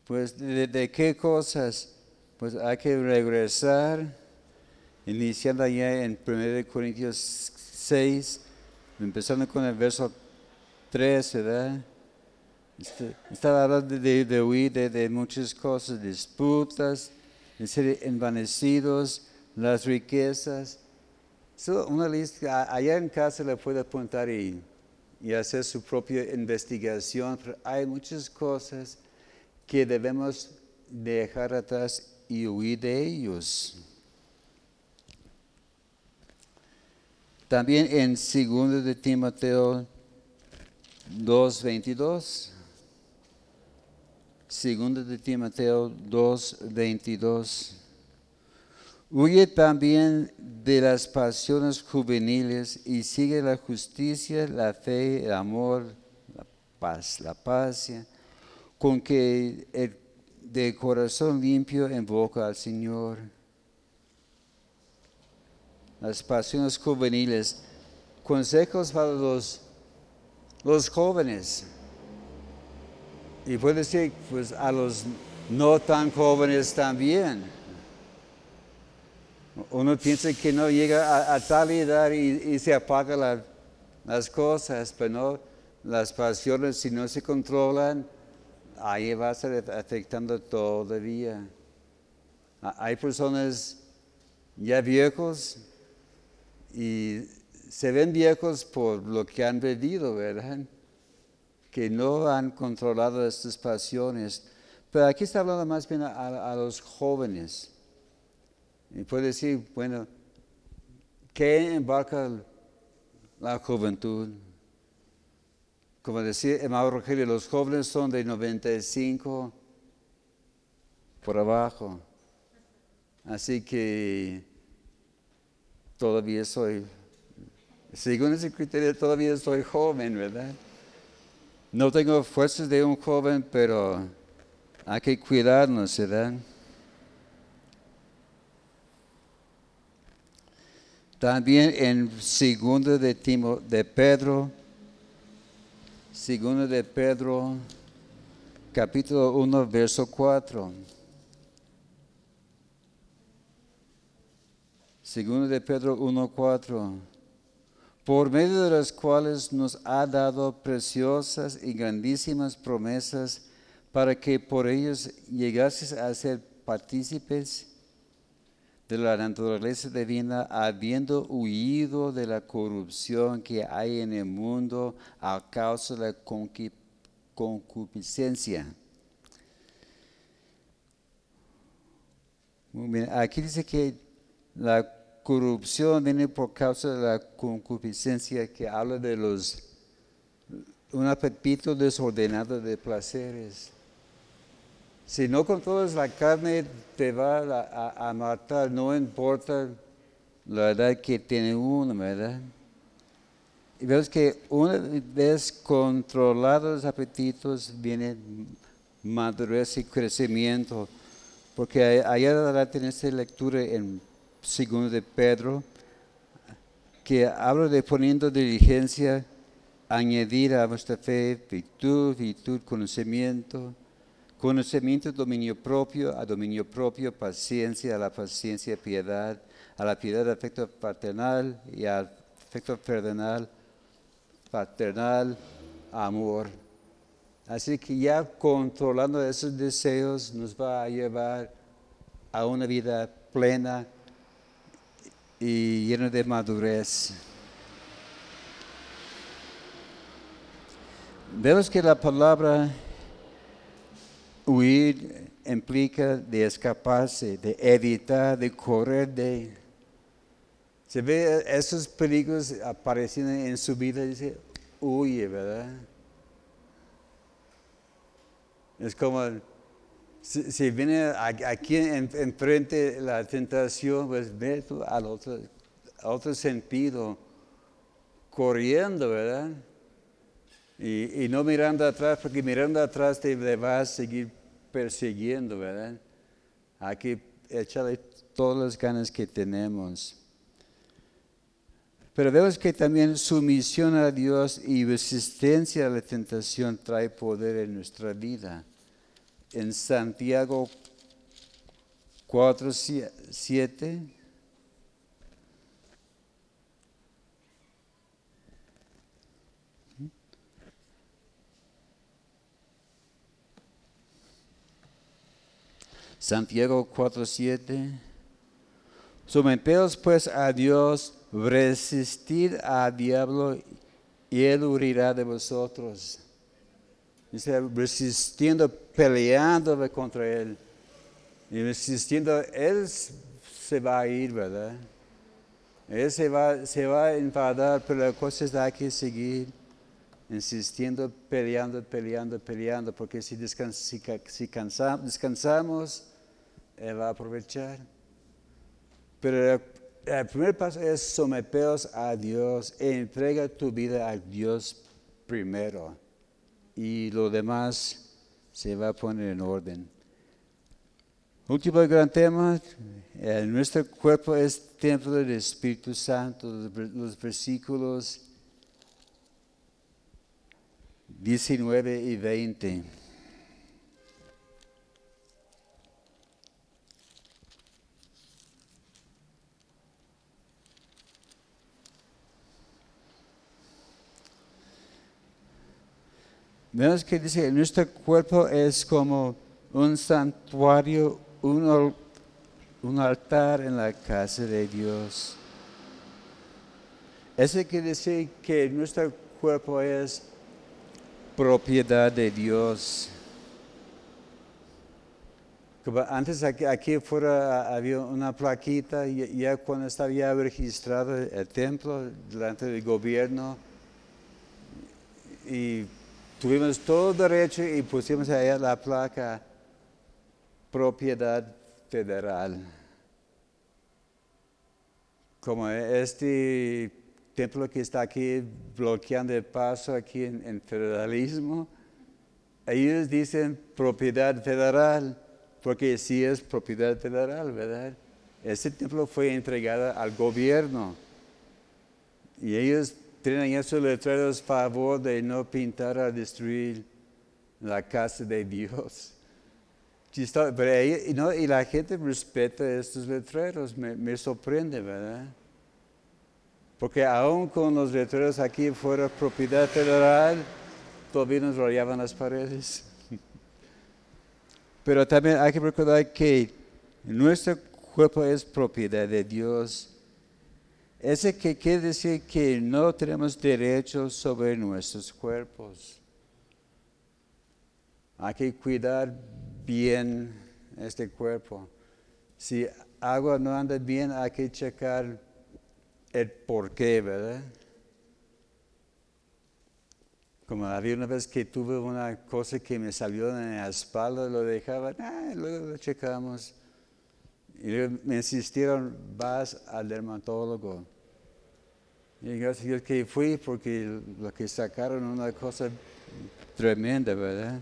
Pues de, qué cosas? Pues hay que regresar, iniciando allá en 1 Corintios 6, empezando con el verso 3, ¿verdad? Este, estaba hablando de, huir de, muchas cosas, disputas, de ser envanecidos, las riquezas. una lista, allá en casa le puede apuntar y, y hacer su propia investigación, pero hay muchas cosas que debemos dejar atrás y huir de ellos. También en 2 de Timoteo 2.22 Segundo de Timoteo 2:22. Huye también de las pasiones juveniles y sigue la justicia, la fe, el amor, la paz, la paz, con que el de corazón limpio invoca al Señor. Las pasiones juveniles, consejos para los, los jóvenes y puede decir, pues a los no tan jóvenes también. Uno piensa que no llega a, tal edad y, se apagan las cosas, pero no, las pasiones si no se controlan, ahí va a estar afectando todavía. Hay personas ya viejos y se ven viejos por lo que han vivido, ¿verdad? que no han controlado estas pasiones. Pero aquí está hablando más bien a, los jóvenes. Y puede decir, bueno, ¿qué embarca la juventud? Como decía Emma Rogelio, los jóvenes son de 95 por abajo. Así que todavía soy, según ese criterio, todavía soy joven, ¿verdad? No tengo fuerzas de un joven, pero hay que cuidarnos, ¿verdad? También en segundo de, Timo, de Pedro, segundo de Pedro, capítulo 1, verso 4. Segundo de Pedro 1, 4 por medio de las cuales nos ha dado preciosas y grandísimas promesas para que por ellos llegases a ser partícipes de la naturaleza divina, habiendo huido de la corrupción que hay en el mundo a causa de la concupiscencia. Aquí dice que la corrupción viene por causa de la concupiscencia que habla de los un apetito desordenado de placeres. Si no controlas la carne, te va a, matar, no importa la edad que tiene uno, ¿verdad? Y vemos que una vez controlados los apetitos, viene madurez y crecimiento. Porque allá tiene esta lectura en segundo de Pedro, que habla de poniendo diligencia, añadir a vuestra fe virtud, virtud, conocimiento, conocimiento, dominio propio, a dominio propio, paciencia, a la paciencia, piedad, a la piedad, afecto paternal y al afecto paternal, paternal, amor. Así que ya controlando esos deseos nos va a llevar a una vida plena y lleno de madurez. Vemos que la palabra huir implica de escaparse, de evitar, de correr de. Se ve esos peligros apareciendo en su vida y dice, huye, ¿verdad? Es como, si, viene aquí enfrente la tentación, pues ve al otro, otro sentido, corriendo, ¿verdad? Y, no mirando atrás, porque mirando atrás te va a seguir persiguiendo, ¿verdad? Hay que echarle todas las ganas que tenemos. Pero vemos que también sumisión a Dios y resistencia a la tentación trae poder en nuestra vida. En Santiago 4, 7 Santiago 4:7. Someteos pues a Dios, resistid al diablo y él huirá de vosotros. Dice, resistiendo, peleando contra él. Y resistiendo, él se va a ir, ¿verdad? Él se va, se va a enfadar, pero la cosa es hay que seguir insistiendo, peleando, peleando, peleando, porque si, si descansamos, él va a aprovechar. Pero el, primer paso es someteos a Dios e entrega tu vida a Dios primero. Y lo demás se va a poner en orden. Último gran tema, nuestro cuerpo es templo del Espíritu Santo, los versículos 19 y 20. Vemos que dice, nuestro cuerpo es como un santuario, un, un altar en la casa de Dios. Eso quiere decir que nuestro cuerpo es propiedad de Dios. antes aquí, aquí, fuera había una plaquita, y ya cuando estaba ya registrado el templo delante del gobierno, y tuvimos todo derecho y pusimos allá la placa propiedad federal. Como este templo que está aquí bloqueando el paso aquí en, federalismo, ellos dicen propiedad federal, porque sí es propiedad federal, ¿verdad? Este templo fue entregado al gobierno y ellos tienen esos letreros favor de no pintar a destruir la casa de Dios. Pero y la gente respeta estos letreros, me, me sorprende, ¿verdad? Porque aún con los letreros aquí fuera propiedad federal, todavía nos rodeaban las paredes. [laughs] Pero también hay que recordar que nuestro cuerpo es propiedad de Dios ese que quiere decir que no tenemos derechos sobre nuestros cuerpos. Hay que cuidar bien este cuerpo. Si algo no anda bien, hay que checar el por qué, ¿verdad? Como había una vez que tuve una cosa que me salió en la espalda, lo dejaba, ah, luego lo checamos. Y me insistieron, vas al dermatólogo. Y gracias a que fui porque lo que sacaron una cosa tremenda, ¿verdad?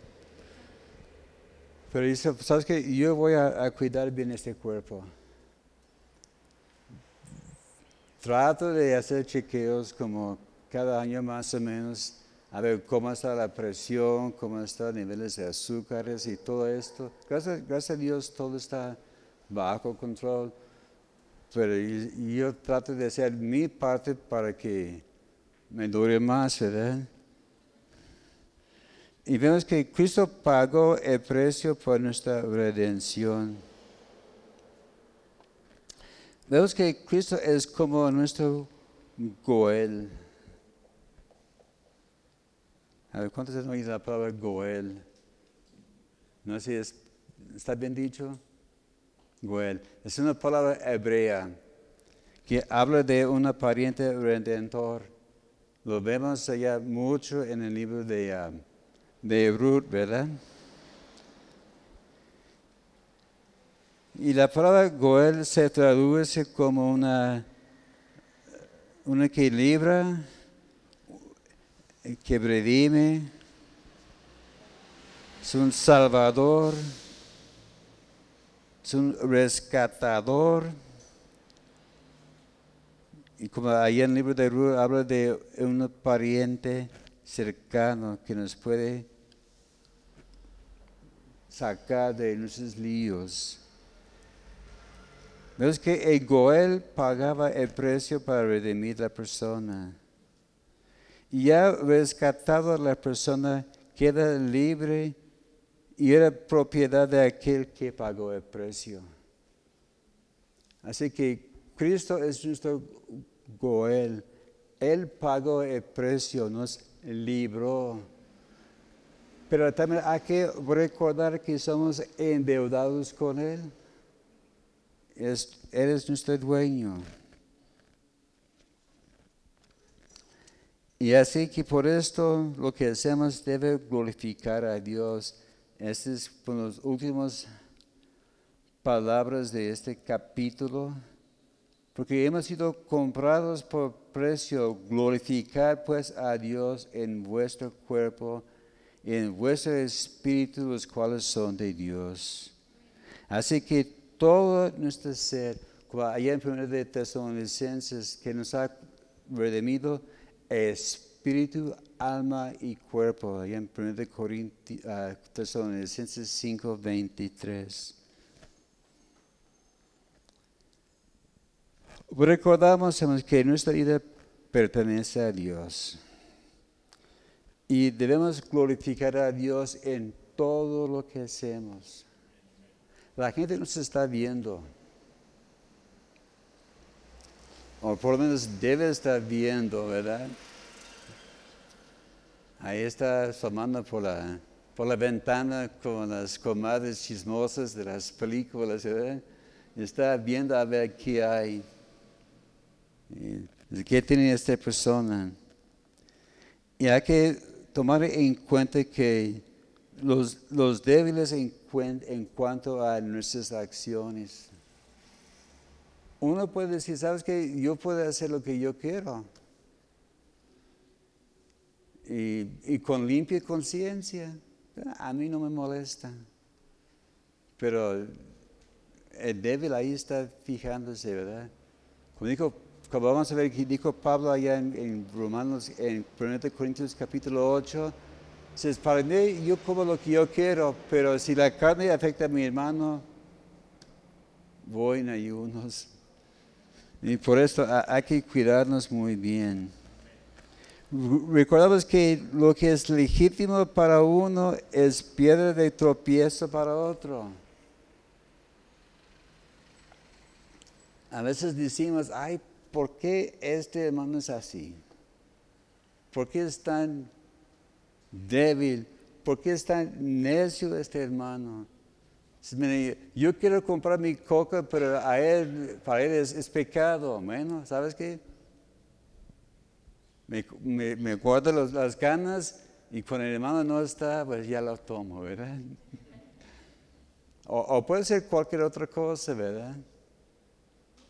Pero dice, ¿sabes qué? Yo voy a, cuidar bien este cuerpo. Trato de hacer chequeos como cada año más o menos, a ver cómo está la presión, cómo están los niveles de azúcares y todo esto. Gracias, gracias a Dios todo está bajo control. Pero yo trato de hacer mi parte para que me dure más, ¿verdad? Y vemos que Cristo pagó el precio por nuestra redención. Vemos que Cristo es como nuestro Goel. A ver, ¿cuántos han oído la palabra Goel? No sé si está bien dicho. Goel. Es una palabra hebrea que habla de un pariente redentor. Lo vemos allá mucho en el libro de, um, de Ruth, ¿verdad? Y la palabra Goel se traduce como una, una que libra, que redime, es un salvador, es un rescatador. Y como ahí en el libro de Ruth habla de un pariente cercano que nos puede sacar de nuestros líos. Vemos que Goel pagaba el precio para redimir la persona. Y ya rescatado a la persona, queda libre y era propiedad de aquel que pagó el precio. Así que Cristo es nuestro Goel. Él pagó el precio, nos libró. Pero también hay que recordar que somos endeudados con Él es, eres nuestro dueño. Y así que por esto lo que hacemos debe glorificar a Dios. Estas son las últimas palabras de este capítulo. Porque hemos sido comprados por precio. Glorificar pues a Dios en vuestro cuerpo en vuestro espíritu, los cuales son de Dios. Así que todo nuestro ser, allá en 1 de Tesalonicenses, que nos ha redimido espíritu, alma y cuerpo, allá en 1 de uh, Tesalonicenses 5, 23. Recordamos que nuestra vida pertenece a Dios y debemos glorificar a Dios en todo lo que hacemos. La gente nos está viendo. O por lo menos debe estar viendo, ¿verdad? Ahí está asomando por la, por la ventana con las comadres chismosas de las películas, ¿verdad? Está viendo a ver qué hay. ¿Qué tiene esta persona? Y hay que tomar en cuenta que los, los débiles en, en cuanto a nuestras acciones. Uno puede decir, ¿sabes qué? Yo puedo hacer lo que yo quiero. Y, y con limpia conciencia, a mí no me molesta. Pero el débil ahí está fijándose, ¿verdad? Como dijo, como vamos a ver que dijo Pablo allá en, en Romanos, en 1 Corintios capítulo 8, Dices, para mí yo como lo que yo quiero, pero si la carne afecta a mi hermano, voy en ayunos. Y por esto hay que cuidarnos muy bien. Recordamos que lo que es legítimo para uno es piedra de tropiezo para otro. A veces decimos, ay, ¿por qué este hermano es así? ¿Por qué es tan débil. ¿Por qué es tan necio este hermano? Yo quiero comprar mi coca, pero a él, para él es, pecado. Bueno, ¿sabes qué? Me, guardo las ganas y cuando el hermano no está, pues ya lo tomo, ¿verdad? O, o, puede ser cualquier otra cosa, ¿verdad?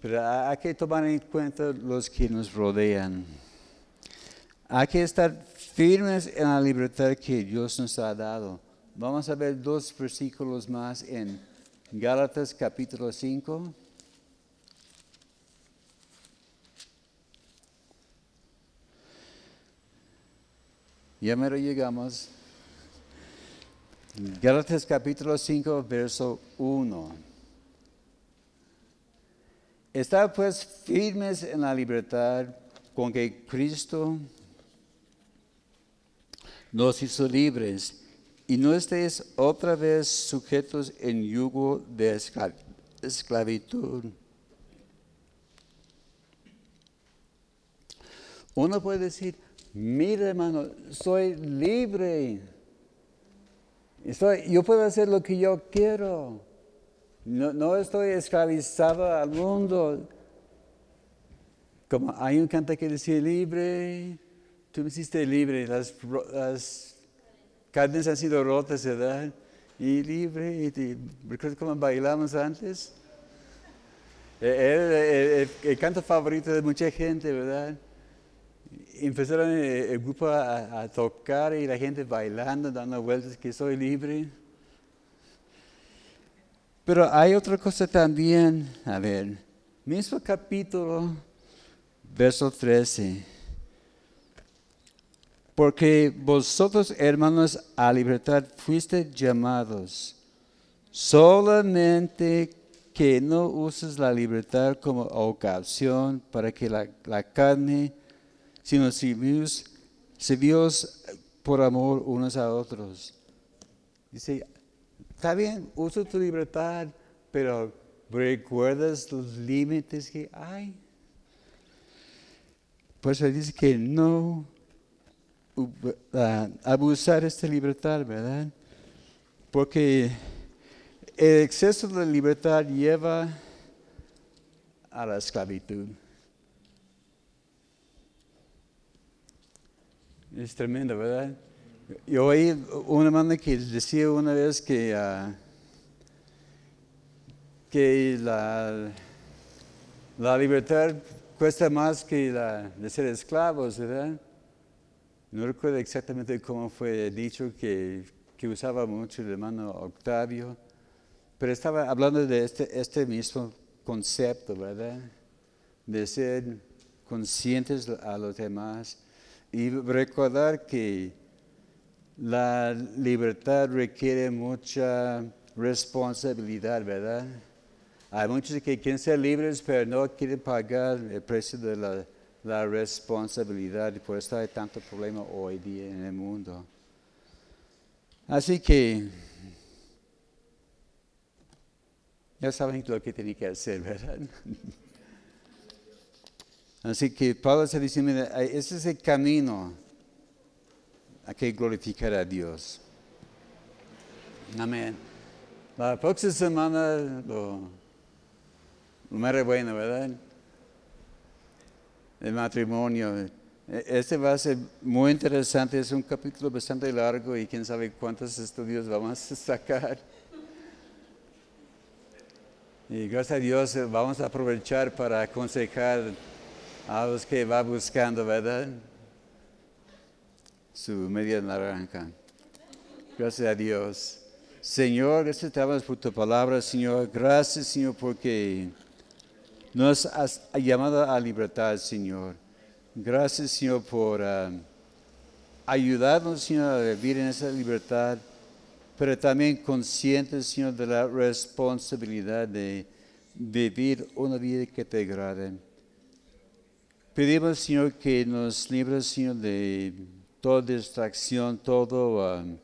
Pero hay que tomar en cuenta los que nos rodean. Hay que estar firmes en la libertad que Dios nos ha dado. Vamos a ver dos versículos más en Gálatas capítulo 5. Me llegamos. Gálatas capítulo 5, verso 1. Está pues firmes en la libertad con que Cristo nos hizo libres y no estéis otra vez sujetos en yugo de esclavitud. Uno puede decir, mira hermano, soy libre. Yo puedo hacer lo que yo quiero. No, no estoy esclavizado al mundo. Como hay un canta que decía libre, tú me hiciste libre, las, cadenas han sido rotas, ¿verdad? Y libre, ¿recuerdas cómo bailamos antes? Era el, canto favorito de mucha gente, ¿verdad? Empezaron el, grupo a, a, tocar y la gente bailando, dando vueltas, que soy libre. Pero hay otra cosa también, a ver, mismo capítulo, verso 13. Porque vosotros, hermanos, a libertad fuiste llamados, solamente que no uses la libertad como ocasión para que la, carne, sino servios por amor unos a otros. Dice, está bien, usa tu libertad, pero recuerdas los límites que hay. Pues dice que no uh, abusar esta libertad, ¿verdad? Porque el exceso de libertad lleva a la esclavitud. Es tremendo, ¿verdad? Yo oí una hermana que decía una vez que, ah, que la, la, libertad cuesta más que la de ser esclavos, ¿verdad? No recuerdo exactamente cómo fue dicho que, que usaba mucho el hermano Octavio pero estaba hablando de este, este mismo concepto, ¿verdad? De ser conscientes a los demás y recordar que la libertad requiere mucha responsabilidad, ¿verdad? Hay muchos que quieren ser libres, pero no quieren pagar el precio de la, responsabilidad por eso hay tanto problema hoy día en el mundo. Así que Ya saben lo que tienen que hacer, ¿verdad? [laughs] Así que Pablo está diciendo, ese es el camino a que glorificar a Dios. Amén. La próxima semana lo, lo bueno, ¿verdad? El matrimonio. Este va a ser muy interesante, es un capítulo bastante largo y quién sabe cuántos estudios vamos a [laughs] sacar. Y gracias a Dios eh, vamos a aprovechar para aconsejar a los que va buscando, ¿verdad? Su media naranja. Gracias a Dios. Señor, gracias por tu palabra, Señor. Gracias, Señor, porque nos has llamado a libertad, Señor. Gracias, Señor, por ah, ayudarnos, Señor, a vivir en esa libertad pero también conscientes, Señor, de la responsabilidad de vivir una vida que te agrade. Pedimos, Señor, que nos libres, Señor, de toda distracción, todo um,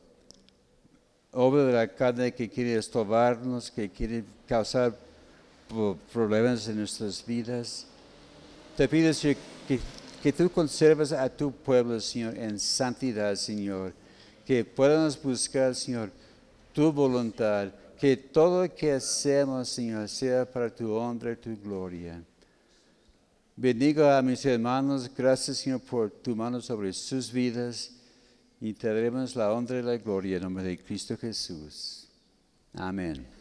obra de la carne que quiere estorbarnos, que quiere causar problemas en nuestras vidas. Te pido, Señor, que, que tú conserves a tu pueblo, Señor, en santidad, Señor. Que podamos buscar, Señor, tu voluntad, que todo lo que hacemos, Señor, sea para tu honra y tu gloria. Bendiga a mis hermanos, gracias, Señor, por tu mano sobre sus vidas y te daremos la honra y la gloria en nombre de Cristo Jesús. Amén.